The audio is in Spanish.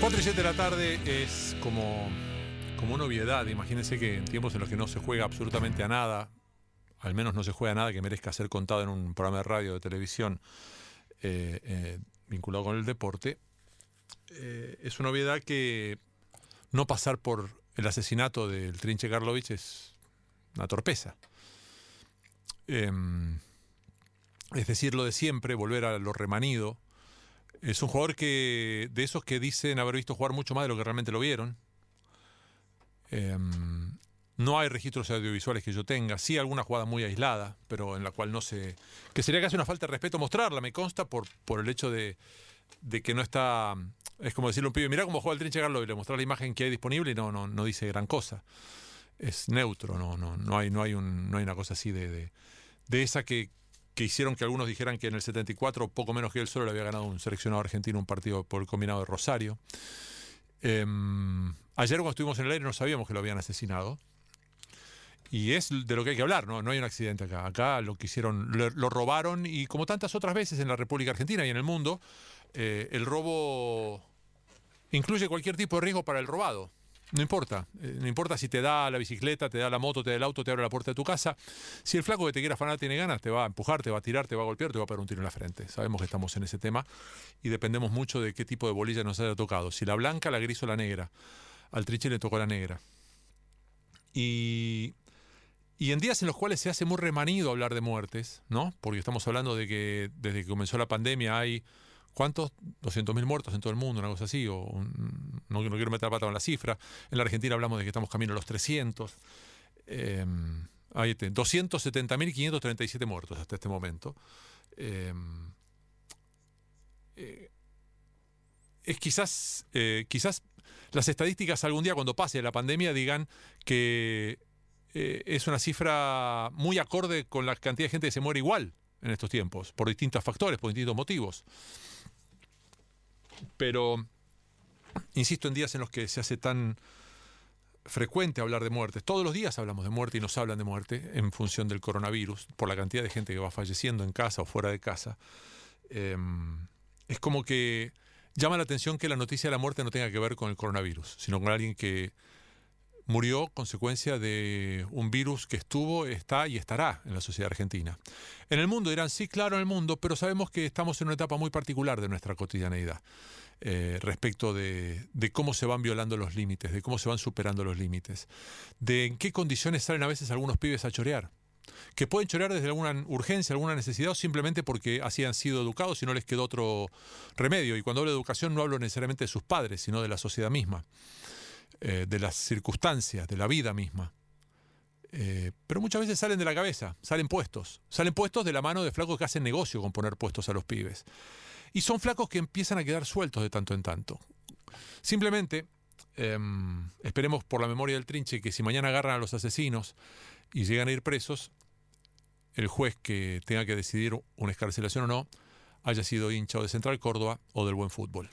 4 y 7 de la tarde es como, como una obviedad. Imagínense que en tiempos en los que no se juega absolutamente a nada, al menos no se juega a nada que merezca ser contado en un programa de radio o de televisión eh, eh, vinculado con el deporte, eh, es una obviedad que no pasar por el asesinato del Trinche Karlovich es una torpeza. Em, es decir, lo de siempre, volver a lo remanido, es un jugador que de esos que dicen haber visto jugar mucho más de lo que realmente lo vieron. Em, no hay registros audiovisuales que yo tenga, sí alguna jugada muy aislada, pero en la cual no se... que sería casi una falta de respeto mostrarla, me consta, por, por el hecho de, de que no está... Es como decirle a un pibe, mira cómo juega el Trinche Garlo y le mostrar la imagen que hay disponible y no, no, no dice gran cosa. Es neutro, no, no, no, hay, no, hay, no hay una cosa así de, de esa que, que hicieron que algunos dijeran que en el 74, poco menos que él solo, le había ganado un seleccionado argentino un partido por el combinado de Rosario. Em, ayer cuando estuvimos en el aire no sabíamos que lo habían asesinado. Y es de lo que hay que hablar, ¿no? No hay un accidente acá. Acá lo que hicieron, lo, robaron y como tantas otras veces en la República Argentina y en el mundo, eh, el robo incluye cualquier tipo de riesgo para el robado. No importa, eh, no importa si te da la bicicleta, te da la moto, te da el auto, te abre la puerta de tu casa. Si el flaco que te quiera afanar tiene ganas, te va a empujar, te va a tirar, te va a golpear, te va a pegar un tiro en la frente. Sabemos que estamos en ese tema y dependemos mucho de qué tipo de bolilla nos haya tocado. Si la blanca, la gris o la negra. Al Triche le tocó la negra. Y, y en días en los cuales se hace muy remanido hablar de muertes, ¿no? Porque estamos hablando de que desde que comenzó la pandemia hay ¿Cuántos? 200.000 muertos en todo el mundo, una cosa así, o no, quiero meter la pata en la cifra. En la Argentina hablamos de que estamos camino a los 300. Eh, hay 270.537 muertos hasta este momento. Eh, eh, es quizás, eh, quizás las estadísticas algún día cuando pase la pandemia digan que eh, es una cifra muy acorde con la cantidad de gente que se muere igual en estos tiempos, por distintos factores, por distintos motivos. Pero, insisto, en días en los que se hace tan frecuente hablar de muertes, todos los días hablamos de muerte y nos hablan de muerte en función del coronavirus, por la cantidad de gente que va falleciendo en casa o fuera de casa, eh, es como que llama la atención que la noticia de la muerte no tenga que ver con el coronavirus, sino con alguien que murió consecuencia de un virus que estuvo, está y estará en la sociedad argentina. En el mundo dirán, sí, claro, en el mundo, pero sabemos que estamos en una etapa muy particular de nuestra cotidianeidad eh, respecto de, de, cómo se van violando los límites, de cómo se van superando los límites, de en qué condiciones salen a veces algunos pibes a chorear. Que pueden chorear desde alguna urgencia, alguna necesidad, o simplemente porque así han sido educados y no les quedó otro remedio. Y cuando hablo de educación no hablo necesariamente de sus padres, sino de la sociedad misma eh, de las circunstancias, de la vida misma. Eh, pero muchas veces salen de la cabeza, salen puestos. Salen puestos de la mano de flacos que hacen negocio con poner puestos a los pibes. Y son flacos que empiezan a quedar sueltos de tanto en tanto. Simplemente, eh, esperemos por la memoria del trinche que si mañana agarran a los asesinos y llegan a ir presos, el juez que tenga que decidir una escarcelación o no haya sido hincha o de Central Córdoba o del buen fútbol.